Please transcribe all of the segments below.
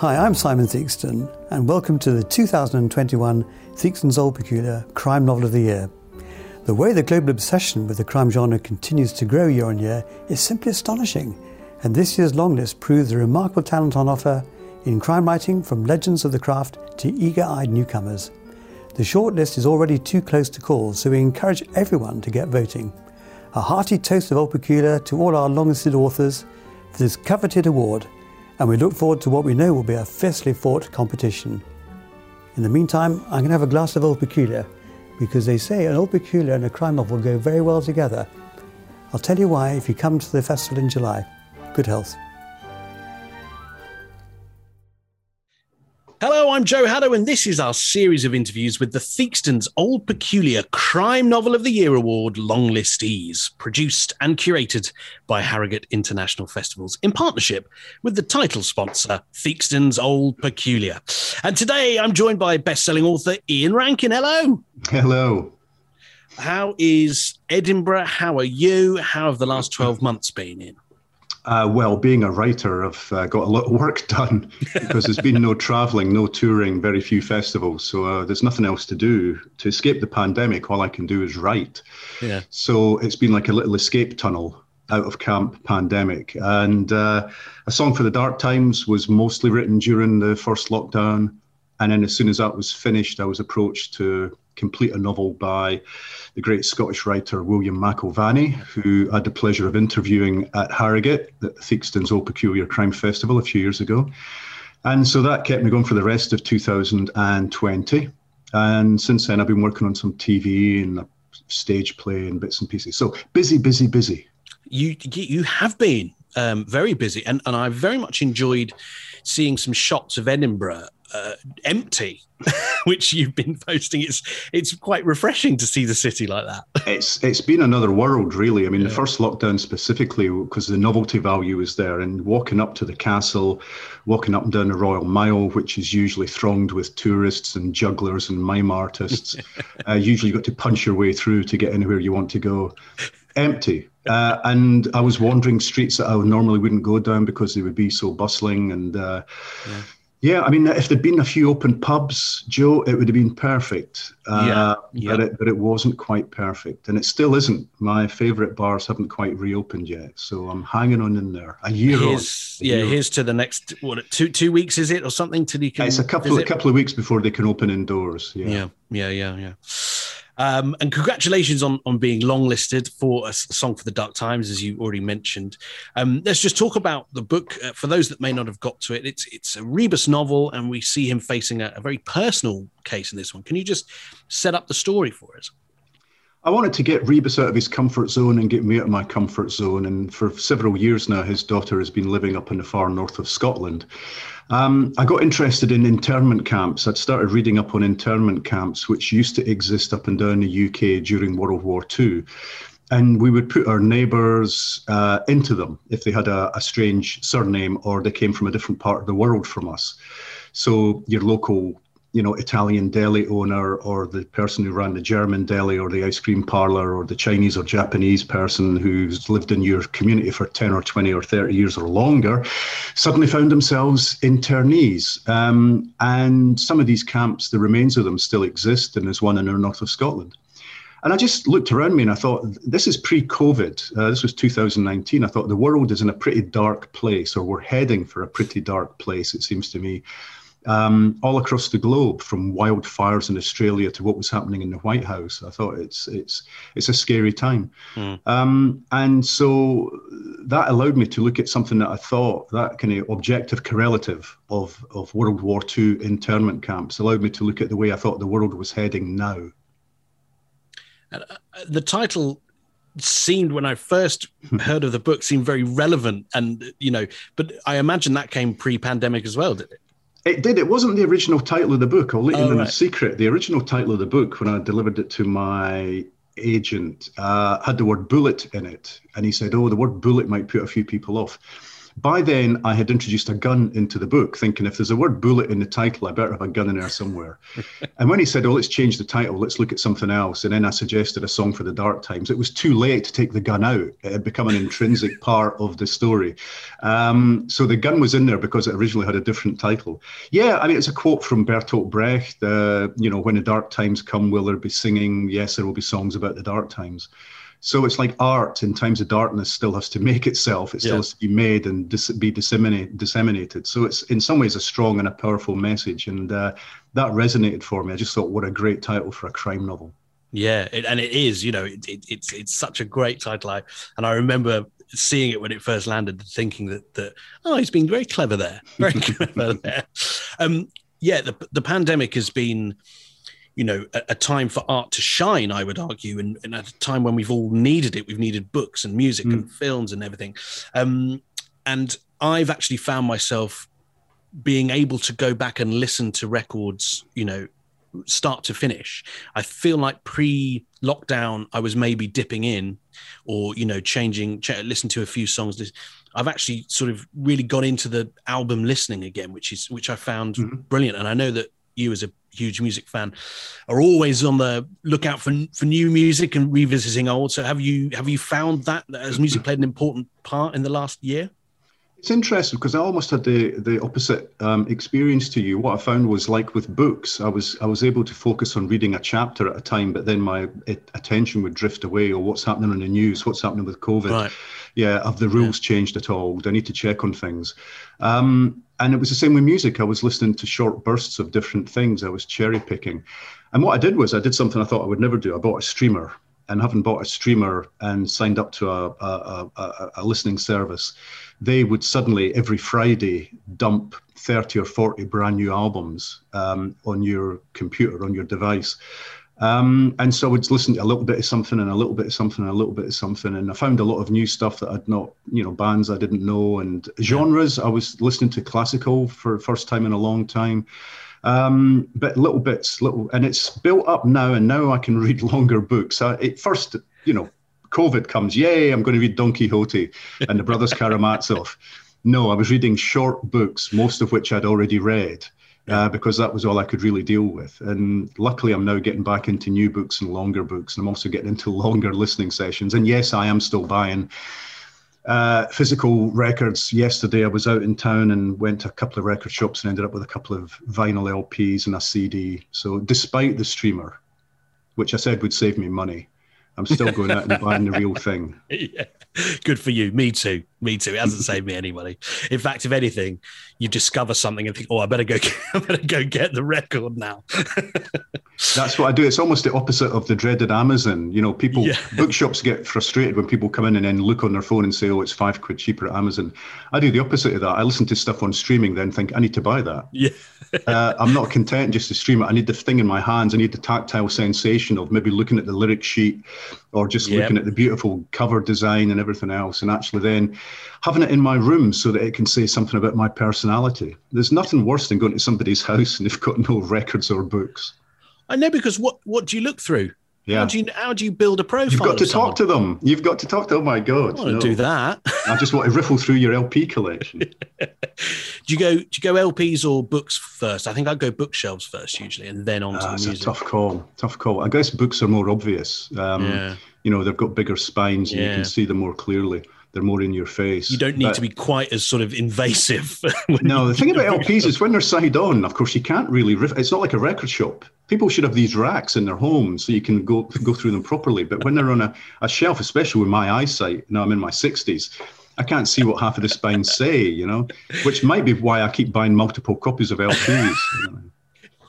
Hi, I'm Simon Theakston, and welcome to the 2021 Theakston's Old Peculier Crime Novel of the Year. The way the global obsession with the crime genre continues to grow year on year is simply astonishing, and this year's longlist proves the remarkable talent on offer in crime writing from legends of the craft to eager eyed newcomers. The shortlist is already too close to call, so we encourage everyone to get voting. A hearty toast of Old Peculier to all our long-listed authors for this coveted award, and we look forward to what we know will be a fiercely fought competition. In the meantime, I'm going to have a glass of Old Peculier because they say an Old Peculier and a crime novel go very well together. I'll tell you why if you come to the festival in July. Good health. Hello, I'm Joe Haddow, and this is our series of interviews with the Theakston's Old Peculier Crime Novel of the Year Award longlistees, produced and curated by Harrogate International Festivals Ian partnership with the title sponsor, Theakston's Old Peculier. And today I'm joined by best-selling author Ian Rankin. Hello. Hello. How is Edinburgh? How are you? How have the last 12 months been in? Uh, well, being a writer, I've uh, got a lot of work done because there's been no traveling, no touring, very few festivals. So uh, there's nothing else to do. To escape the pandemic, all I can do is write. Yeah. So it's been like a little escape tunnel out of camp pandemic. And uh, A Song for the Dark Times was mostly written during the first lockdown. And then as soon as that was finished, I was approached to complete a novel by the great Scottish writer William McIlvanney, who I had the pleasure of interviewing at Harrogate at Theakston's Old Peculier Crime Festival a few years ago. And so that kept me going for the rest of 2020. And since then, I've been working on some TV and a stage play and bits and pieces. So busy, busy, busy. You you have been um, very busy, and, and I very much enjoyed seeing some shots of Edinburgh uh, empty, which you've been posting. It's it's quite refreshing to see the city like that. It's it's been another world, really. I mean, yeah. the first lockdown specifically, because the novelty value is there, and walking up to the castle, walking up and down the Royal Mile, which is usually thronged with tourists and jugglers and mime artists. uh, usually, you've got to punch your way through to get anywhere you want to go. Empty. Uh, and I was wandering streets that I normally wouldn't go down because they would be so bustling and uh, yeah. Yeah, I mean, if there'd been a few open pubs, Joe, it would have been perfect. Uh, yeah, yeah. But, it, but it wasn't quite perfect. And it still isn't. My favourite bars haven't quite reopened yet. So I'm hanging on in there. A year here's, on. A yeah, year here's on. to the next, what, two two weeks, is it? Or something till you can. It's a couple, a couple of weeks before they can open indoors. Yeah, yeah, yeah, yeah. yeah. Um, and congratulations on, on being longlisted for a song for the Dark Times, as you already mentioned. Um, let's just talk about the book uh, for those that may not have got to it. It's it's a rebus novel, and we see him facing a, a very personal case in this one. Can you just set up the story for us? I wanted to get Rebus out of his comfort zone and get me out of my comfort zone. And for several years now, his daughter has been living up in the far north of Scotland. Um, I got interested in internment camps. I'd started reading up on internment camps, which used to exist up and down the UK during World War II. And we would put our neighbours uh, into them if they had a, a strange surname or they came from a different part of the world from us. So your local you know, Italian deli owner or the person who ran the German deli or the ice cream parlor or the Chinese or Japanese person who's lived in your community for 10 or 20 or 30 years or longer suddenly found themselves internees. Um, and some of these camps, the remains of them still exist, and there's one in the north of Scotland. And I just looked around me and I thought, this is pre COVID. Uh, this was 2019. I thought the world is in a pretty dark place, or we're heading for a pretty dark place, it seems to me um, all across the globe, from wildfires in Australia to what was happening in the White House. I thought it's it's it's a scary time, mm. um, and so that allowed me to look at something that I thought that kind of objective correlative of of World War II internment camps allowed me to look at the way I thought the world was heading now. Uh, the title seemed when I first heard of the book seemed very relevant, and you know, but I imagine that came pre-pandemic as well, did it? It did. It wasn't the original title of the book. I'll let you oh, know right. the secret. The original title of the book, when I delivered it to my agent, uh, had the word bullet in it. And he said, Oh, the word bullet might put a few people off. By then, I had introduced a gun into the book, thinking if there's a word bullet in the title, I better have a gun in there somewhere. and when he said, Oh, let's change the title, let's look at something else, and then I suggested a song for the dark times, it was too late to take the gun out. It had become an intrinsic part of the story. Um, so the gun was in there because it originally had a different title. Yeah, I mean, it's a quote from Bertolt Brecht, uh, you know, when the dark times come, will there be singing? Yes, there will be songs about the dark times. So it's like art in times of darkness still has to make itself. It still yeah. has to be made and dis- be disseminate, disseminated. So it's in some ways a strong and a powerful message. And uh, that resonated for me. I just thought, what a great title for a crime novel. Yeah, it, and it is. You know, it, it, it's it's such a great title. I, and I remember seeing it when it first landed, thinking that that oh, he's been very clever there, very clever there. Um, yeah, the the pandemic has been you know a, a, time for art to shine i would argue and, and, at a time when we've all needed it we've needed books and music mm. and films and everything um, and i've actually found myself being able to go back and listen to records you know start to finish i feel like pre lockdown i was maybe dipping in or you know changing ch- listen to a few songs I've actually sort of really got into the album listening again, which is which I found mm-hmm. brilliant. And I know that you as a huge music fan are always on the lookout for for new music and revisiting old so have you have you found that has music played an important part in the last year it's interesting because I almost had the the opposite um, experience to you. What I found was like with books, I was I was able to focus on reading a chapter at a time, but then my attention would drift away. Or what's happening in the news? What's happening with COVID? Right. Yeah, have the rules yeah. changed at all? Do I need to check on things? Um, and it was the same with music. I was listening to short bursts of different things. I was cherry picking. And what I did was I did something I thought I would never do. I bought a streamer. And having bought a streamer and signed up to a, a, a, a listening service, they would suddenly every Friday dump 30 or 40 brand new albums um, on your computer, on your device. Um, and so I would listen to a little bit of something and a little bit of something and a little bit of something. And I found a lot of new stuff that I'd not, you know, bands I didn't know and genres. I was listening to classical for first time in a long time. Um, but little bits, little, and it's built up now. And now I can read longer books. I, at first, you know, COVID comes, yay, I'm going to read Don Quixote and the Brothers Karamazov. No, I was reading short books, most of which I'd already read uh, because that was all I could really deal with. And luckily, I'm now getting back into new books and longer books, and I'm also getting into longer listening sessions. And yes, I am still buying uh, physical records. Yesterday, I was out in town and went to a couple of record shops and ended up with a couple of vinyl LPs and a CD. So, despite the streamer, which I said would save me money, I'm still going out and buying the real thing. Yeah. Good for you. Me too. Me too. It hasn't saved me any money. In fact, if anything, you discover something and think, "Oh, I better go. Get, I better go get the record now." That's what I do. It's almost the opposite of the dreaded Amazon. You know, people yeah. bookshops get frustrated when people come in and then look on their phone and say, "Oh, it's five quid cheaper at Amazon." I do the opposite of that. I listen to stuff on streaming, then think, "I need to buy that." Yeah. uh, I'm not content just to stream it. I need the thing in my hands. I need the tactile sensation of maybe looking at the lyric sheet or just yep. looking at the beautiful cover design and everything else, and actually then having it in my room so that it can say something about my personality. There's nothing worse than going to somebody's house and they've got no records or books. I know because what what do you look through? Yeah. How do you how do you build a profile? You've got to talk to them. You've got to talk to. Oh my god! I want no. to do that. I just want to riffle through your LP collection. do you go? Do you go LPs or books first? I think I'd go bookshelves first usually, and then on to uh, the music. a tough call. Tough call. I guess books are more obvious. Um, yeah. You know, they've got bigger spines, and yeah. you can see them more clearly they're more in your face. You don't need but, to be quite as sort of invasive. no, the thing about LPs is when they're side on, of course, you can't really. It's not like a record shop. People should have these racks in their homes so you can go go through them properly. But when they're on a, a shelf, especially with my eyesight, now I'm in my sixties, I can't see what half of the spines say. You know, which might be why I keep buying multiple copies of LPs. You know.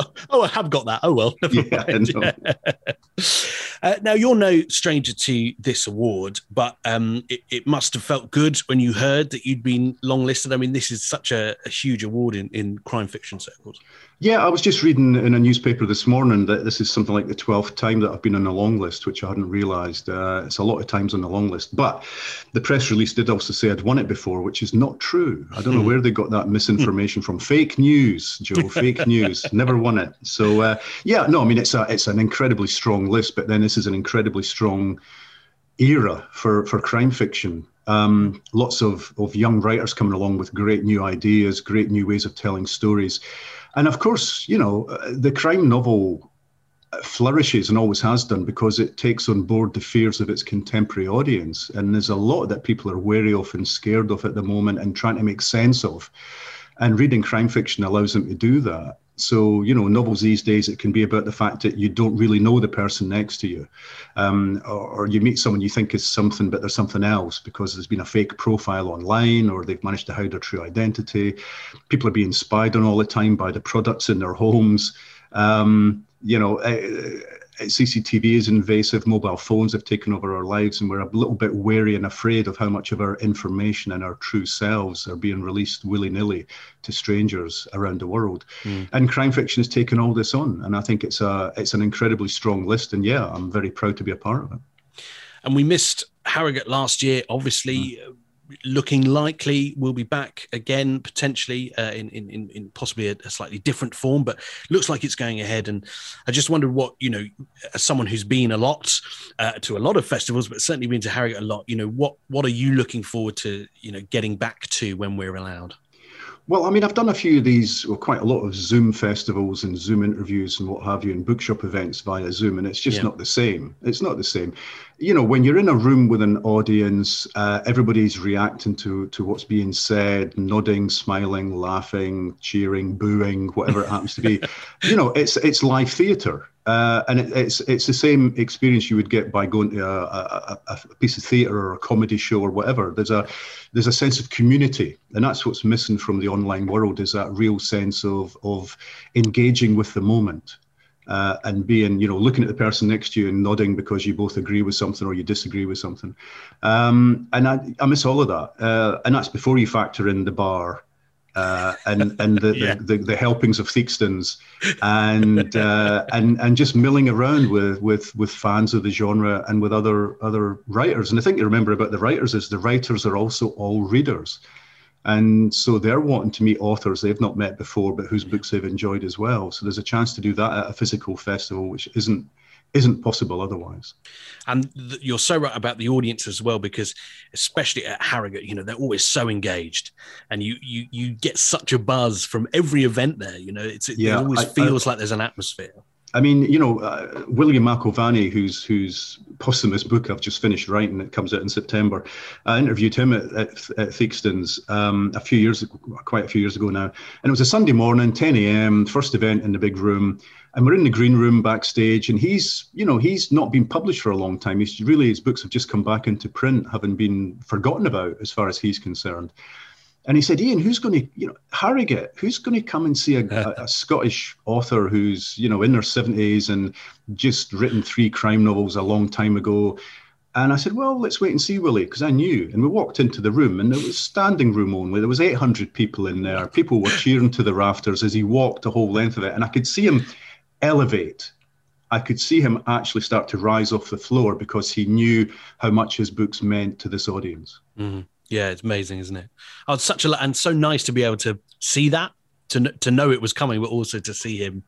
oh, I have got that. Oh well. Yeah, uh, now you're no stranger to this award, but um, it, it, must have felt good when you heard that you'd been longlisted. I mean, this is such a, a huge award in, in crime fiction circles. Yeah, I was just reading in a newspaper this morning that this is something like the 12th time that I've been on the long list, which I hadn't realised. Uh, it's a lot of times on the long list. But the press release did also say I'd won it before, which is not true. I don't know where they got that misinformation from. Fake news, Joe. Fake news. Never won it. So uh, yeah, no, I mean it's a it's an incredibly strong list, but then this is an incredibly strong era for for crime fiction. Um, lots of, of young writers coming along with great new ideas, great new ways of telling stories. And of course, you know, uh, the crime novel flourishes and always has done because it takes on board the fears of its contemporary audience. And there's a lot that people are wary of and scared of at the moment and trying to make sense of. And reading crime fiction allows them to do that. So, you know, novels these days, it can be about the fact that you don't really know the person next to you. Um, or, or, you meet someone you think is something, but they're something else because there's been a fake profile online or they've managed to hide their true identity. People are being spied on all the time by the products in their homes. Um, you know, uh, CCTV is invasive, mobile phones have taken over our lives, and we're a little bit wary and afraid of how much of our information and our true selves are being released willy nilly to strangers around the world. Mm. And crime fiction has taken all this on, and I think it's a it's an incredibly strong list. And yeah, I'm very proud to be a part of it. And we missed Harrogate last year, obviously. Mm looking likely we'll be back again potentially uh, in, in in possibly a, a, slightly different form but looks like it's going ahead. And i just wondered what you know as someone who's been a lot uh, to a lot of festivals but certainly been to harrogate a lot you know what what are you looking forward to you know getting back to when we're allowed well, I mean, I've done a few of these, well, quite a lot of Zoom festivals and Zoom interviews and what have you, and bookshop events via Zoom, and it's just yeah. not the same. It's not the same. You know, when you're in a room with an audience, uh, everybody's reacting to to what's being said, nodding, smiling, laughing, cheering, booing, whatever it happens to be. You know, it's it's live theatre. Uh, and it, it's it's the same experience you would get by going to a, a, a, piece of theatre or a comedy show or whatever. There's a there's a sense of community, and that's what's missing from the online world is that real sense of of engaging with the moment. Uh, and being, you know, looking at the person next to you and nodding because you both agree with something or you disagree with something. Um, and I, I miss all of that. Uh, and that's before you factor in the bar uh, and and the, yeah. the, the, the, helpings of Theakstons, and uh, and and just milling around with with with fans of the genre and with other other writers. And the thing to remember about the writers is the writers are also all readers, and so they're wanting to meet authors they've not met before, but whose books they've enjoyed as well. So there's a chance to do that at a physical festival, which isn't isn't possible otherwise. And th- you're so right about the audience as well, because especially at Harrogate, you know, they're always so engaged, and you you you get such a buzz from every event there. You know, it's it, yeah, it always I, feels I, like there's an atmosphere. I mean, you know, uh, William McIlvanney, whose whose posthumous book I've just finished writing, it comes out in September. I interviewed him at, at, at Theakstons um, a few years, ago, quite a few years ago now, and it was a Sunday morning, 10 a.m., first event in the big room and we're in the green room backstage and he's you know he's not been published for a long time he's really his books have just come back into print having been forgotten about as far as he's concerned and he said ian who's going to you know harrogate who's going to come and see a, a, a, scottish author who's you know in their 70s and just written three crime novels a long time ago and I said, well, let's wait and see, Willie, because I knew. And we walked into the room, and it was standing room only. There was 800 people in there. People were cheering to the rafters as he walked the whole length of it. And I could see him elevate. I could see him actually start to rise off the floor because he knew how much his books meant to this audience. Mm-hmm. Yeah, it's amazing, isn't it? Oh, it's such a and so nice to be able to see that, to to know it was coming, but also to see him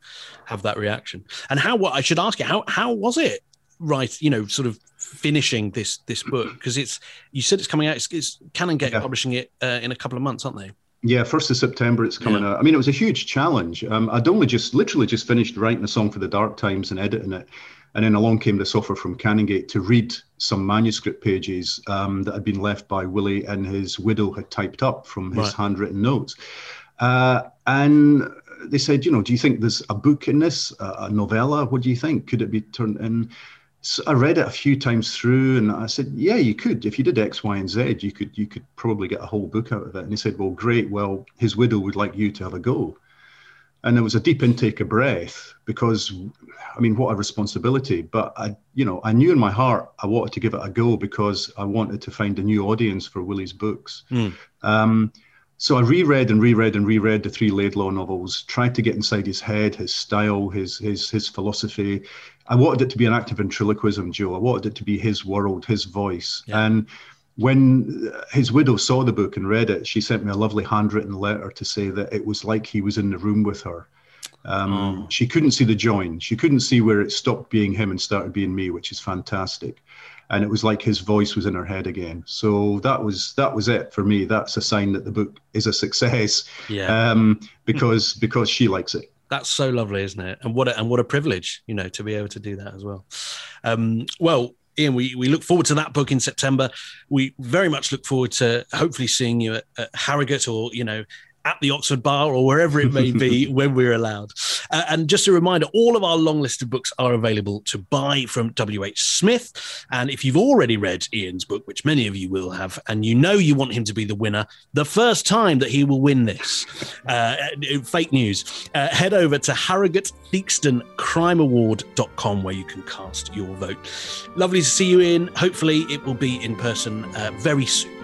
have that reaction. And how? What I should ask you, how how was it? Right, you know, sort of finishing this this book because it's you said it's coming out. It's, it's Canongate yeah. publishing it uh, in a couple of months, aren't they? Yeah, first of September it's coming yeah. out. I mean, it was a huge challenge. Um, I'd only just, literally, just finished writing a song for the Dark Times and editing it, and then along came this offer from Canongate to read some manuscript pages um, that had been left by Willie and his widow had typed up from his right. handwritten notes. Uh, and they said, you know, do you think there's a book in this, a novella? What do you think? Could it be turned in? So I read it a few times through, and I said, "Yeah, you could. If you did X, Y, and Z, you could you could probably get a whole book out of it." And he said, "Well, great. Well, his widow would like you to have a go." And there was a deep intake of breath because, I mean, what a responsibility! But I, you know, I knew in my heart I wanted to give it a go because I wanted to find a new audience for Willie's books. Mm. Um, so I reread and reread and reread the three Laidlaw novels, tried to get inside his head, his style, his his his philosophy. I wanted it to be an act of ventriloquism, Joe. I wanted it to be his world, his voice. Yeah. And when his widow saw the book and read it, she sent me a lovely handwritten letter to say that it was like he was in the room with her. Um, oh. She couldn't see the join. She couldn't see where it stopped being him and started being me, which is fantastic. and it was like his voice was in her head again. So that was that was it for me. That's a sign that the book is a success. Yeah. Um, because because she likes it. That's so lovely, isn't it? And what a, and what a privilege, you know, to be able to do that as well. Um, well, Ian, we, we look forward to that book in September. We very much look forward to hopefully seeing you at, at Harrogate or, you know, at the Oxford Bar or wherever it may be when we're allowed. Uh, and just a reminder all of our long listed books are available to buy from W.H. Smith. And if you've already read Ian's book, which many of you will have, and you know you want him to be the winner, the first time that he will win this, uh, fake news, uh, head over to Harrogate Theakston Crime Award.com where you can cast your vote. Lovely to see you in. Hopefully, it will be Ian person uh, very soon.